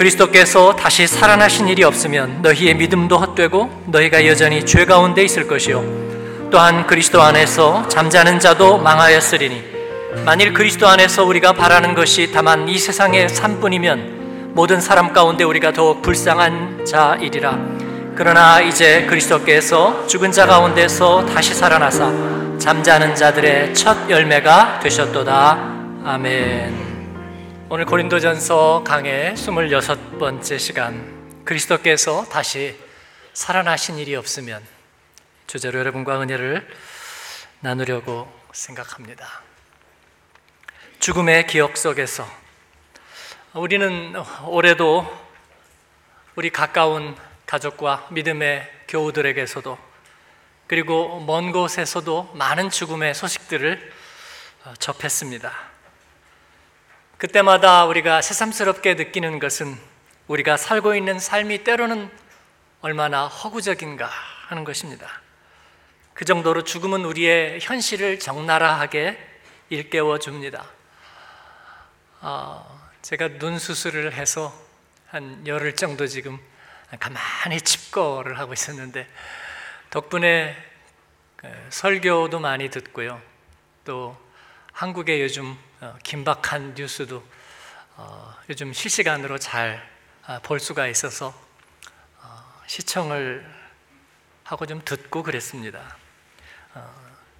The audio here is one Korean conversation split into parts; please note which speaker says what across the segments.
Speaker 1: 그리스도께서 다시 살아나신 일이 없으면 너희의 믿음도 헛되고 너희가 여전히 죄 가운데 있을 것이요. 또한 그리스도 안에서 잠자는 자도 망하였으리니 만일 그리스도 안에서 우리가 바라는 것이 다만 이 세상의 삶뿐이면 모든 사람 가운데 우리가 더욱 불쌍한 자이리라. 그러나 이제 그리스도께서 죽은 자 가운데서 다시 살아나사 잠자는 자들의 첫 열매가 되셨도다. 아멘 오늘 고린도전서 강의 26번째 시간 그리스도께서 다시 살아나신 일이 없으면 주제로 여러분과 은혜를 나누려고 생각합니다. 죽음의 기억 속에서 우리는 올해도 우리 가까운 가족과 믿음의 교우들에게서도 그리고 먼 곳에서도 많은 죽음의 소식들을 접했습니다. 그때마다 우리가 새삼스럽게 느끼는 것은 우리가 살고 있는 삶이 때로는 얼마나 허구적인가 하는 것입니다. 그 정도로 죽음은 우리의 현실을 적나라하게 일깨워 줍니다. 어, 제가 눈 수술을 해서 한 열흘 정도 지금 가만히 칩거를 하고 있었는데 덕분에 그 설교도 많이 듣고요. 또 한국의 요즘 어, 긴박한 뉴스도 어, 요즘 실시간으로 잘볼 아, 수가 있어서 어, 시청을 하고 좀 듣고 그랬습니다.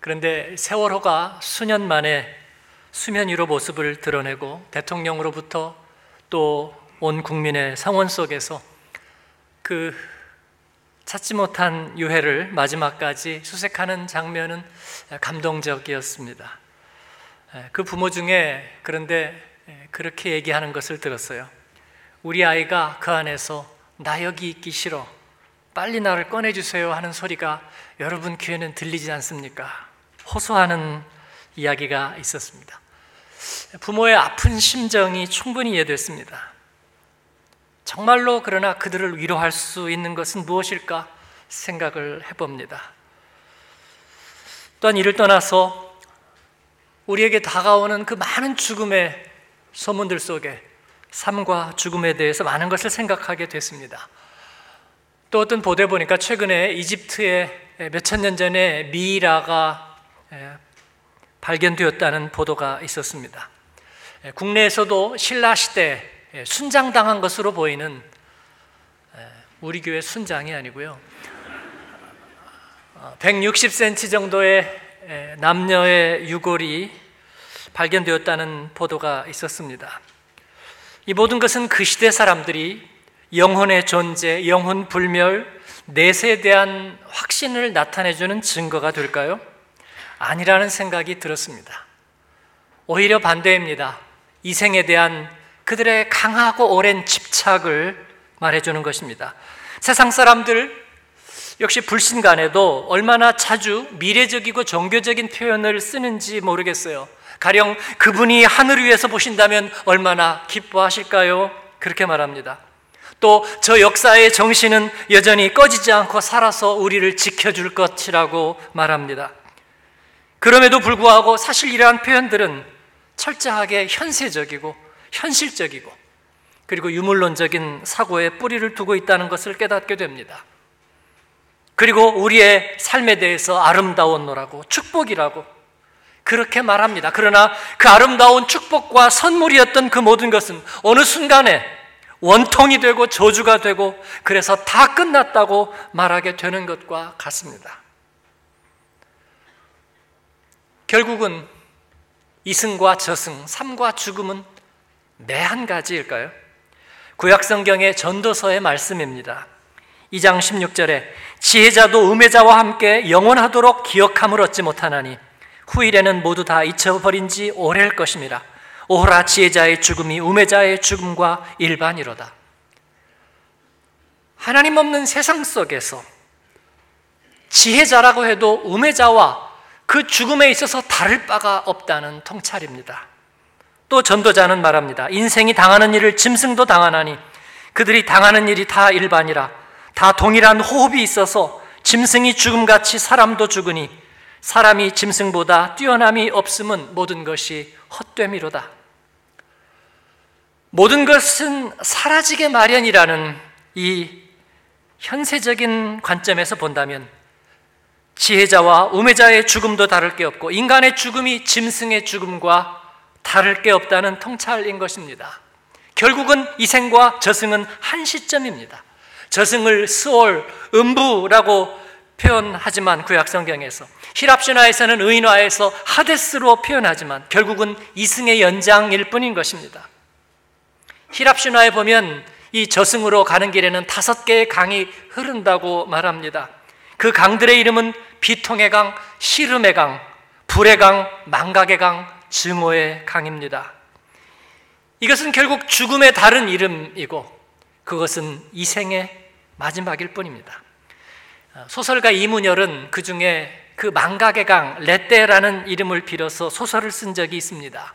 Speaker 1: 그런데 세월호가 수년 만에 수면 위로 모습을 드러내고 대통령으로부터 또 온 국민의 상원 속에서 그 찾지 못한 유해를 마지막까지 수색하는 장면은 감동적이었습니다. 예, 그 부모 중에 그런데 예, 그렇게 얘기하는 것을 들었어요. 우리 아이가 그 안에서 나 여기 있기 싫어. 빨리 나를 꺼내주세요 하는 소리가 여러분 귀에는 들리지 않습니까? 호소하는 이야기가 있었습니다. 부모의 아픈 심정이 충분히 이해됐습니다. 정말로 그러나 그들을 위로할 수 있는 것은 무엇일까 생각을 해봅니다. 또한 이를 떠나서 우리에게 다가오는 그 많은 죽음의 소문들 속에 삶과 죽음에 대해서 많은 것을 생각하게 됐습니다. 또 어떤 보도에 보니까 최근에 이집트에 몇 천 년 전에 미이라가 발견되었다는 보도가 있었습니다. 국내에서도 신라 시대 순장당한 것으로 보이는 우리 교회 순장이 아니고요. 160cm 정도의 남녀의 유골이 발견되었다는 보도가 있었습니다. 이 모든 것은 그 시대 사람들이 영혼의 존재, 영혼 불멸, 내세에 대한 확신을 나타내주는 증거가 될까요? 아니라는 생각이 들었습니다. 오히려 반대입니다. 이생에 대한 그들의 강하고 오랜 집착을 말해주는 것입니다. 세상 사람들, 역시 불신 간에도 얼마나 자주 미래적이고 종교적인 표현을 쓰는지 모르겠어요. 가령 그분이 하늘 위에서 보신다면 얼마나 기뻐하실까요? 그렇게 말합니다. 또 저 역사의 정신은 여전히 꺼지지 않고 살아서 우리를 지켜줄 것이라고 말합니다. 그럼에도 불구하고 사실 이러한 표현들은 철저하게 현세적이고 현실적이고 그리고 유물론적인 사고에 뿌리를 두고 있다는 것을 깨닫게 됩니다. 그리고 우리의 삶에 대해서 아름다웠노라고 축복이라고 그렇게 말합니다. 그러나 그 아름다운 축복과 선물이었던 그 모든 것은 어느 순간에 원통이 되고 저주가 되고 그래서 다 끝났다고 말하게 되는 것과 같습니다. 결국은 이승과 저승, 삶과 죽음은 매한 가지일까요? 구약성경의 전도서의 말씀입니다. 2장 16절에 지혜자도 음해자와 함께 영원하도록 기억함을 얻지 못하나니 후일에는 모두 다 잊혀버린 지 오래일 것입니다. 오라 지혜자의 죽음이 음해자의 죽음과 일반이로다. 하나님 없는 세상 속에서 지혜자라고 해도 음해자와 그 죽음에 있어서 다를 바가 없다는 통찰입니다. 또 전도자는 말합니다. 인생이 당하는 일을 짐승도 당하나니 그들이 당하는 일이 다 일반이라 다 동일한 호흡이 있어서 짐승이 죽음같이 사람도 죽으니 사람이 짐승보다 뛰어남이 없음은 모든 것이 헛됨이로다. 모든 것은 사라지게 마련이라는 이 현세적인 관점에서 본다면 지혜자와 우매자의 죽음도 다를 게 없고 인간의 죽음이 짐승의 죽음과 다를 게 없다는 통찰인 것입니다. 결국은 이생과 저승은 한 시점입니다. 저승을 스올, 음부라고 표현하지만 구약 성경에서 히랍 신화에서는 의인화에서 하데스로 표현하지만 결국은 이승의 연장일 뿐인 것입니다. 히랍 신화에 보면 이 저승으로 가는 길에는 다섯 개의 강이 흐른다고 말합니다. 그 강들의 이름은 비통의 강, 시름의 강, 불의 강, 망각의 강, 증오의 강입니다. 이것은 결국 죽음의 다른 이름이고 그것은 이 생의 마지막일 뿐입니다. 소설가 이문열은 그 중에 그 망각의 강, 레떼라는 이름을 빌어서 소설을 쓴 적이 있습니다.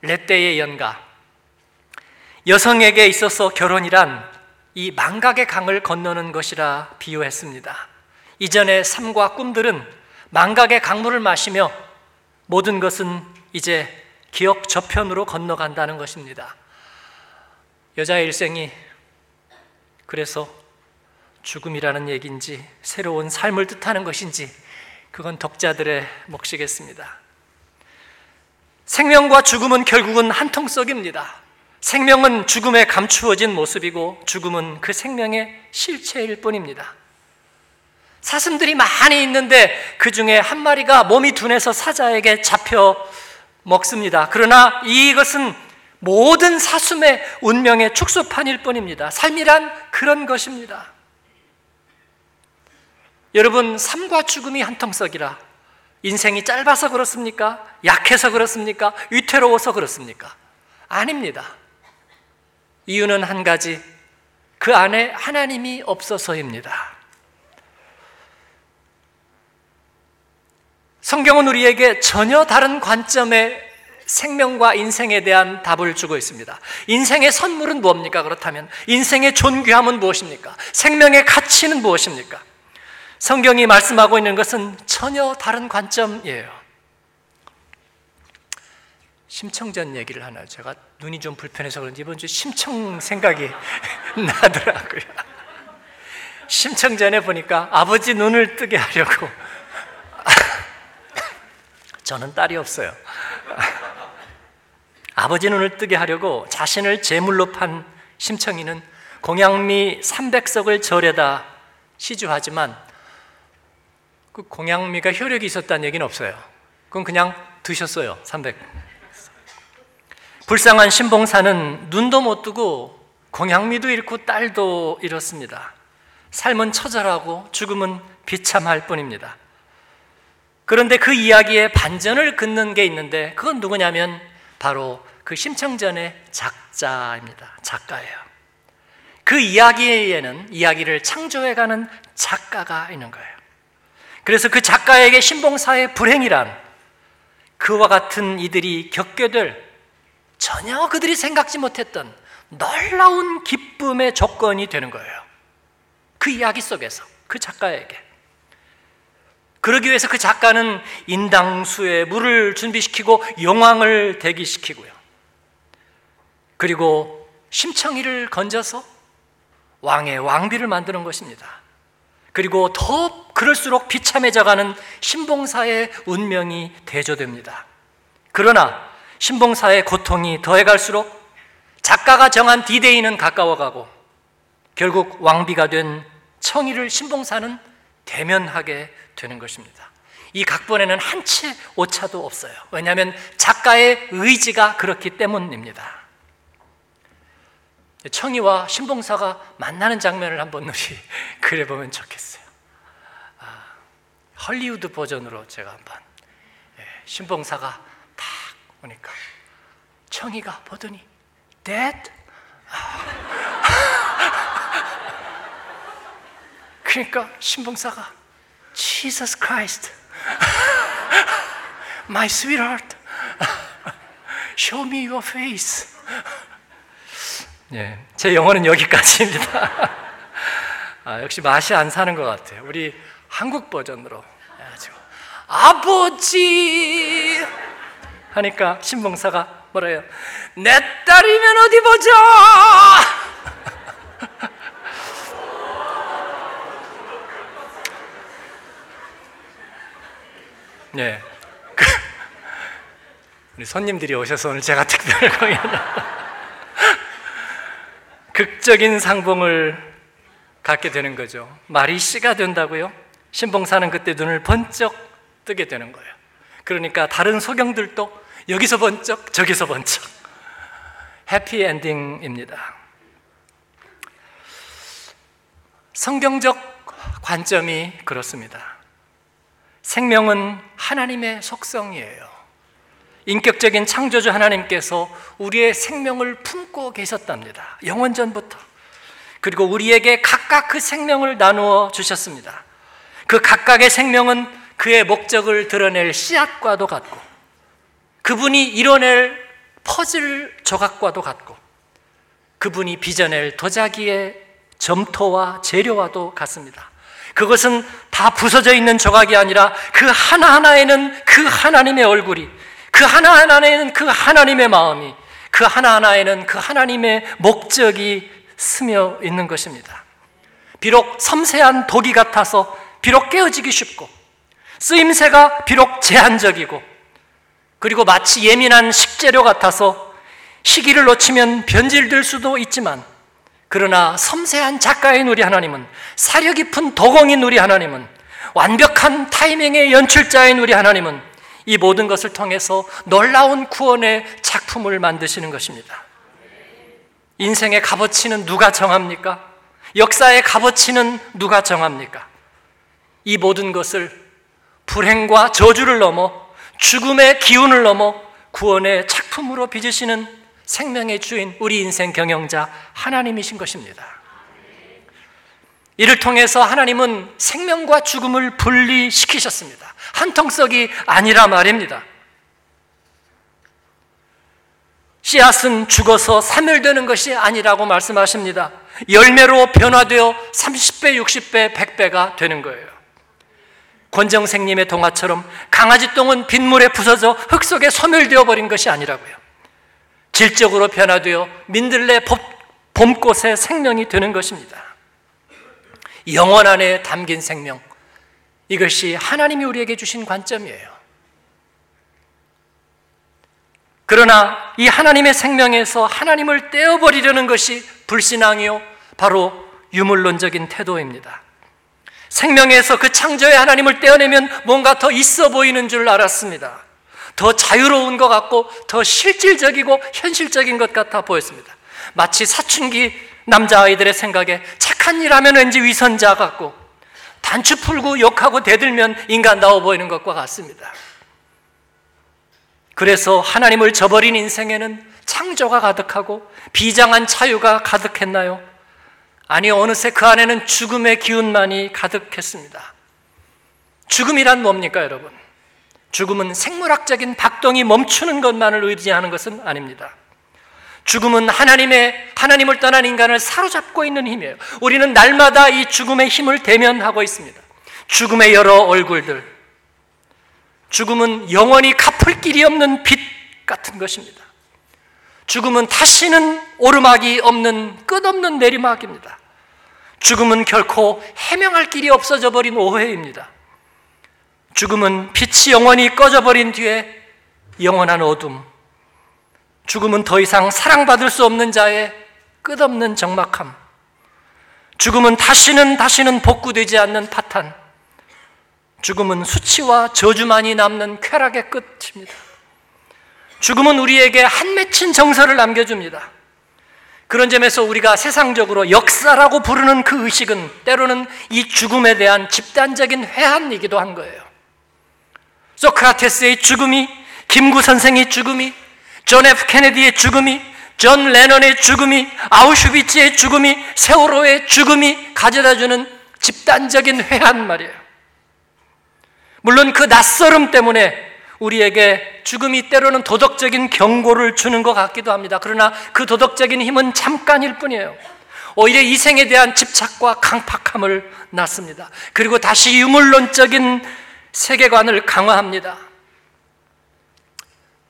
Speaker 1: 레떼의 연가. 여성에게 있어서 결혼이란 이 망각의 강을 건너는 것이라 비유했습니다. 이전의 삶과 꿈들은 망각의 강물을 마시며 모든 것은 이제 기억 저편으로 건너간다는 것입니다. 여자의 일생이 그래서 죽음이라는 얘기인지 새로운 삶을 뜻하는 것인지 그건 독자들의 몫이겠습니다. 생명과 죽음은 결국은 한 통속입니다. 생명은 죽음에 감추어진 모습이고 죽음은 그 생명의 실체일 뿐입니다. 사슴들이 많이 있는데 그 중에 한 마리가 몸이 둔해서 사자에게 잡혀 먹습니다. 그러나 이것은 모든 사슴의 운명의 축소판일 뿐입니다. 삶이란 그런 것입니다. 여러분, 삶과 죽음이 한통석이라 인생이 짧아서 그렇습니까? 약해서 그렇습니까? 위태로워서 그렇습니까? 아닙니다. 이유는 한 가지, 그 안에 하나님이 없어서입니다. 성경은 우리에게 전혀 다른 관점의 생명과 인생에 대한 답을 주고 있습니다. 인생의 선물은 무엇입니까? 그렇다면 인생의 존귀함은 무엇입니까? 생명의 가치는 무엇입니까? 성경이 말씀하고 있는 것은 전혀 다른 관점이에요. 심청전 얘기를 하나 제가 눈이 좀 불편해서 그런지 이번 주 심청 생각이 나더라고요. 심청전에 보니까 아버지 눈을 뜨게 하려고 저는 딸이 없어요. 아버지 눈을 뜨게 하려고 자신을 제물로 판 심청이는 공양미 300석을 절에다 시주하지만 그 공양미가 효력이 있었다는 얘기는 없어요. 그건 그냥 드셨어요. 300. 불쌍한 신봉사는 눈도 못 뜨고 공양미도 잃고 딸도 잃었습니다. 삶은 처절하고 죽음은 비참할 뿐입니다. 그런데 그 이야기에 반전을 긋는 게 있는데 그건 누구냐면 바로 그 심청전의 작자입니다. 작가예요. 그 이야기에는 이야기를 창조해가는 작가가 있는 거예요. 그래서 그 작가에게 신봉사의 불행이란 그와 같은 이들이 겪게 될 전혀 그들이 생각지 못했던 놀라운 기쁨의 조건이 되는 거예요. 그 이야기 속에서 그 작가에게. 그러기 위해서 그 작가는 인당수에 물을 준비시키고 용왕을 대기시키고요. 그리고 심청이를 건져서 왕의 왕비를 만드는 것입니다. 그리고 더 그럴수록 비참해져가는 신봉사의 운명이 대조됩니다. 그러나 신봉사의 고통이 더해갈수록 작가가 정한 디데이는 가까워가고 결국 왕비가 된 청이를 신봉사는 대면하게 되는 것입니다. 이 각본에는 한 채 오차도 없어요. 왜냐하면 작가의 의지가 그렇기 때문입니다. 청이와 신봉사가 만나는 장면을 한번 우리 그려보면 좋겠어요. 아, 헐리우드 버전으로 제가 한번 예, 신봉사가 딱 오니까 청이가 보더니 Dad? 아. 그러니까 신봉사가 Jesus Christ, my sweetheart, show me your face. 예, 제 영어는 여기까지입니다. 아, 역시 맛이 안 사는 것 같아요. 우리 한국 버전으로 해가지고 아버지 하니까 신봉사가 뭐래요? 내 딸이면 어디 보자! 네. 우리 손님들이 오셔서 오늘 제가 특별 공연 극적인 상봉을 갖게 되는 거죠. 말이 씨가 된다고요? 신봉사는 그때 눈을 번쩍 뜨게 되는 거예요. 그러니까 다른 소경들도 여기서 번쩍 저기서 번쩍 해피 엔딩입니다. 성경적 관점이 그렇습니다. 생명은 하나님의 속성이에요. 인격적인 창조주 하나님께서 우리의 생명을 품고 계셨답니다. 영원전부터. 그리고 우리에게 각각 그 생명을 나누어 주셨습니다. 그 각각의 생명은 그의 목적을 드러낼 씨앗과도 같고, 그분이 이뤄낼 퍼즐 조각과도 같고, 그분이 빚어낼 도자기의 점토와 재료와도 같습니다. 그것은 다 부서져 있는 조각이 아니라 그 하나하나에는 그 하나님의 얼굴이 그 하나하나에는 그 하나님의 마음이, 그 하나하나에는 그 하나님의 목적이 스며 있는 것입니다. 비록 섬세한 독이 같아서 비록 깨어지기 쉽고, 쓰임새가 비록 제한적이고, 그리고 마치 예민한 식재료 같아서 시기를 놓치면 변질될 수도 있지만, 그러나 섬세한 작가인 우리 하나님은, 사려 깊은 도공인 우리 하나님은, 완벽한 타이밍의 연출자인 우리 하나님은 이 모든 것을 통해서 놀라운 구원의 작품을 만드시는 것입니다. 인생의 값어치는 누가 정합니까? 역사의 값어치는 누가 정합니까? 이 모든 것을 불행과 저주를 넘어 죽음의 기운을 넘어 구원의 작품으로 빚으시는 생명의 주인, 우리 인생 경영자 하나님이신 것입니다. 이를 통해서 하나님은 생명과 죽음을 분리시키셨습니다. 한통속이 아니라 말입니다. 씨앗은 죽어서 사멸되는 것이 아니라고 말씀하십니다. 열매로 변화되어 30배, 60배, 100배가 되는 거예요. 권정생님의 동화처럼 강아지 똥은 빗물에 부서져 흙 속에 소멸되어 버린 것이 아니라고요. 질적으로 변화되어 민들레 봄꽃의 생명이 되는 것입니다. 영원 안에 담긴 생명, 이것이 하나님이 우리에게 주신 관점이에요. 그러나 이 하나님의 생명에서 하나님을 떼어버리려는 것이 불신앙이요. 바로 유물론적인 태도입니다. 생명에서 그 창조의 하나님을 떼어내면 뭔가 더 있어 보이는 줄 알았습니다. 더 자유로운 것 같고 더 실질적이고 현실적인 것 같아 보였습니다. 마치 사춘기 남자아이들의 생각에 착한 일 하면 왠지 위선자 같고 단추 풀고 욕하고 대들면 인간다워 보이는 것과 같습니다. 그래서 하나님을 저버린 인생에는 창조가 가득하고 비장한 차유가 가득했나요? 아니, 어느새 그 안에는 죽음의 기운만이 가득했습니다. 죽음이란 뭡니까, 여러분? 죽음은 생물학적인 박동이 멈추는 것만을 의지하는 것은 아닙니다. 죽음은 하나님의 하나님을 떠난 인간을 사로잡고 있는 힘이에요. 우리는 날마다 이 죽음의 힘을 대면하고 있습니다. 죽음의 여러 얼굴들. 죽음은 영원히 갚을 길이 없는 빛 같은 것입니다. 죽음은 다시는 오르막이 없는 끝없는 내리막입니다. 죽음은 결코 해명할 길이 없어져 버린 오해입니다. 죽음은 빛이 영원히 꺼져 버린 뒤에 영원한 어둠, 죽음은 더 이상 사랑받을 수 없는 자의 끝없는 적막함. 죽음은 다시는 다시는 복구되지 않는 파탄. 죽음은 수치와 저주만이 남는 쾌락의 끝입니다. 죽음은 우리에게 한 맺힌 정서를 남겨줍니다. 그런 점에서 우리가 세상적으로 역사라고 부르는 그 의식은 때로는 이 죽음에 대한 집단적인 회한이기도 한 거예요. 소크라테스의 죽음이, 김구 선생의 죽음이, 존 F 케네디의 죽음이, 존 레넌의 죽음이, 아우슈비츠의 죽음이, 세월호의 죽음이 가져다주는 집단적인 회한 말이에요. 물론 그 낯설음 때문에 우리에게 죽음이 때로는 도덕적인 경고를 주는 것 같기도 합니다. 그러나 그 도덕적인 힘은 잠깐일 뿐이에요. 오히려 이 생에 대한 집착과 강팍함을 낳습니다. 그리고 다시 유물론적인 세계관을 강화합니다.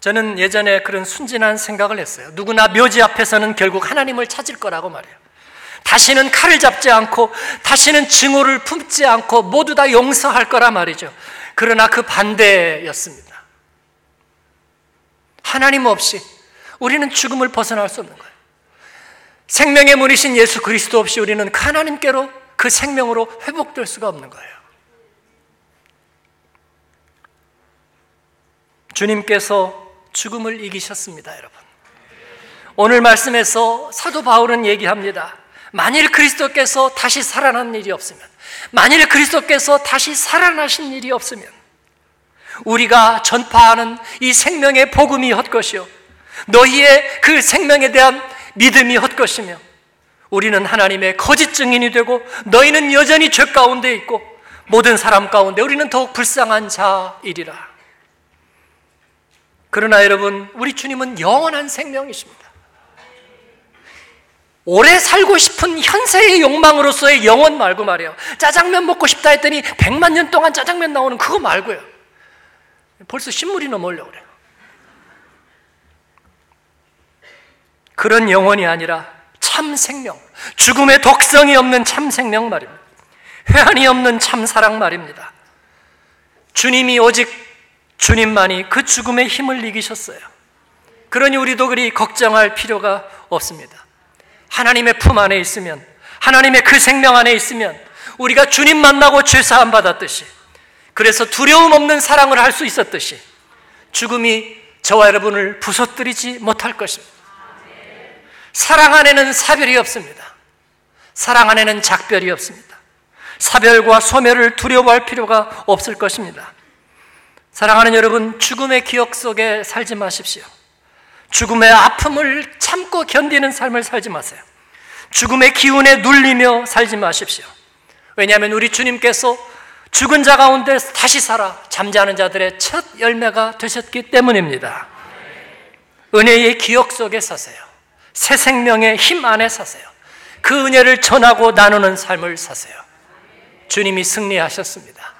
Speaker 1: 저는 예전에 그런 순진한 생각을 했어요. 누구나 묘지 앞에서는 결국 하나님을 찾을 거라고 말해요. 다시는 칼을 잡지 않고 다시는 증오를 품지 않고 모두 다 용서할 거라 말이죠. 그러나 그 반대였습니다. 하나님 없이 우리는 죽음을 벗어날 수 없는 거예요. 생명의 문이신 예수 그리스도 없이 우리는 그 하나님께로 그 생명으로 회복될 수가 없는 거예요. 주님께서 죽음을 이기셨습니다, 여러분. 오늘 말씀에서 사도 바울은 얘기합니다. 만일 그리스도께서 다시 살아난 일이 없으면, 만일 그리스도께서 다시 살아나신 일이 없으면, 우리가 전파하는 이 생명의 복음이 헛것이요. 너희의 그 생명에 대한 믿음이 헛것이며, 우리는 하나님의 거짓 증인이 되고, 너희는 여전히 죄 가운데 있고, 모든 사람 가운데 우리는 더욱 불쌍한 자이리라. 그러나 여러분, 우리 주님은 영원한 생명이십니다. 오래 살고 싶은 현세의 욕망으로서의 영원 말고 말이에요. 짜장면 먹고 싶다 했더니 100만 년 동안 짜장면 나오는 그거 말고요. 벌써 신물이 넘어오려고 그래요. 그런 영혼이 아니라 참 생명, 죽음의 독성이 없는 참 생명 말입니다. 회한이 없는 참 사랑 말입니다. 주님이 오직 주님만이 그 죽음의 힘을 이기셨어요. 그러니 우리도 그리 걱정할 필요가 없습니다. 하나님의 품 안에 있으면, 하나님의 그 생명 안에 있으면, 우리가 주님 만나고 죄사함 받았듯이, 그래서 두려움 없는 사랑을 할 수 있었듯이, 죽음이 저와 여러분을 부서뜨리지 못할 것입니다. 사랑 안에는 사별이 없습니다. 사랑 안에는 작별이 없습니다. 사별과 소멸을 두려워할 필요가 없을 것입니다. 사랑하는 여러분, 죽음의 기억 속에 살지 마십시오. 죽음의 아픔을 참고 견디는 삶을 살지 마세요. 죽음의 기운에 눌리며 살지 마십시오. 왜냐하면 우리 주님께서 죽은 자 가운데 다시 살아 잠자는 자들의 첫 열매가 되셨기 때문입니다. 은혜의 기억 속에 사세요. 새 생명의 힘 안에 사세요. 그 은혜를 전하고 나누는 삶을 사세요. 주님이 승리하셨습니다.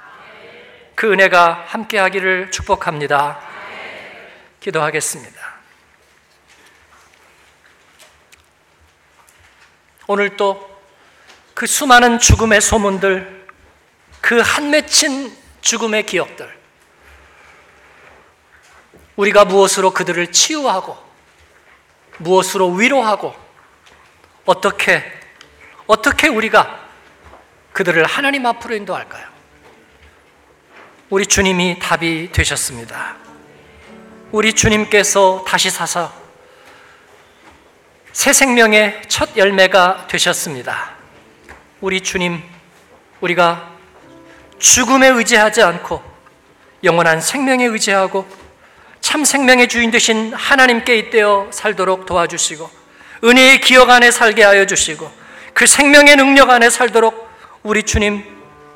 Speaker 1: 그 은혜가 함께 하기를 축복합니다. 기도하겠습니다. 오늘 또 그 수많은 죽음의 소문들, 그 한 맺힌 죽음의 기억들, 우리가 무엇으로 그들을 치유하고, 무엇으로 위로하고, 어떻게, 어떻게 우리가 그들을 하나님 앞으로 인도할까요? 우리 주님이 답이 되셨습니다. 우리 주님께서 다시 사서 새 생명의 첫 열매가 되셨습니다. 우리 주님, 우리가 죽음에 의지하지 않고 영원한 생명에 의지하고 참 생명의 주인 되신 하나님께 잇대어 살도록 도와주시고 은혜의 기억 안에 살게 하여 주시고 그 생명의 능력 안에 살도록 우리 주님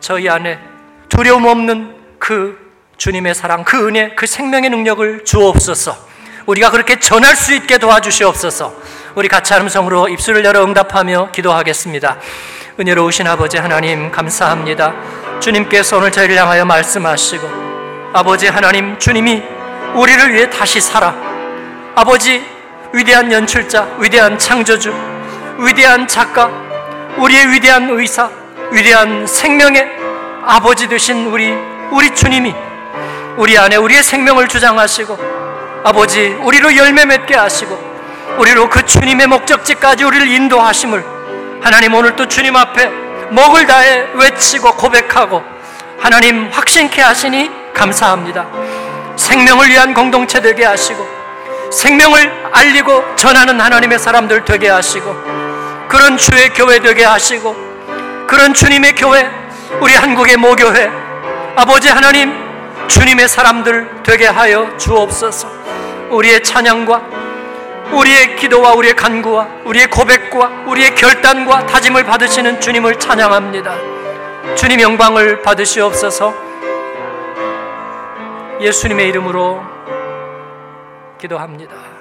Speaker 1: 저희 안에 두려움 없는 그 주님의 사랑, 그 은혜, 그 생명의 능력을 주옵소서. 우리가 그렇게 전할 수 있게 도와주시옵소서. 우리 같이 함성으로 입술을 열어 응답하며 기도하겠습니다. 은혜로우신 아버지 하나님 감사합니다. 주님께서 오늘 저희를 향하여 말씀하시고 아버지 하나님 주님이 우리를 위해 다시 살아 아버지 위대한 연출자, 위대한 창조주, 위대한 작가, 우리의 위대한 의사, 위대한 생명의 아버지 되신 우리 우리 주님이 우리 안에 우리의 생명을 주장하시고 아버지 우리로 열매 맺게 하시고 우리로 그 주님의 목적지까지 우리를 인도하심을 하나님 오늘 또 주님 앞에 목을 다해 외치고 고백하고 하나님 확신케 하시니 감사합니다. 생명을 위한 공동체 되게 하시고 생명을 알리고 전하는 하나님의 사람들 되게 하시고 그런 주의 교회 되게 하시고 그런 주님의 교회 우리 한국의 모교회 아버지 하나님 주님의 사람들 되게 하여 주옵소서 우리의 찬양과 우리의 기도와 우리의 간구와 우리의 고백과 우리의 결단과 다짐을 받으시는 주님을 찬양합니다. 주님 영광을 받으시옵소서 예수님의 이름으로 기도합니다.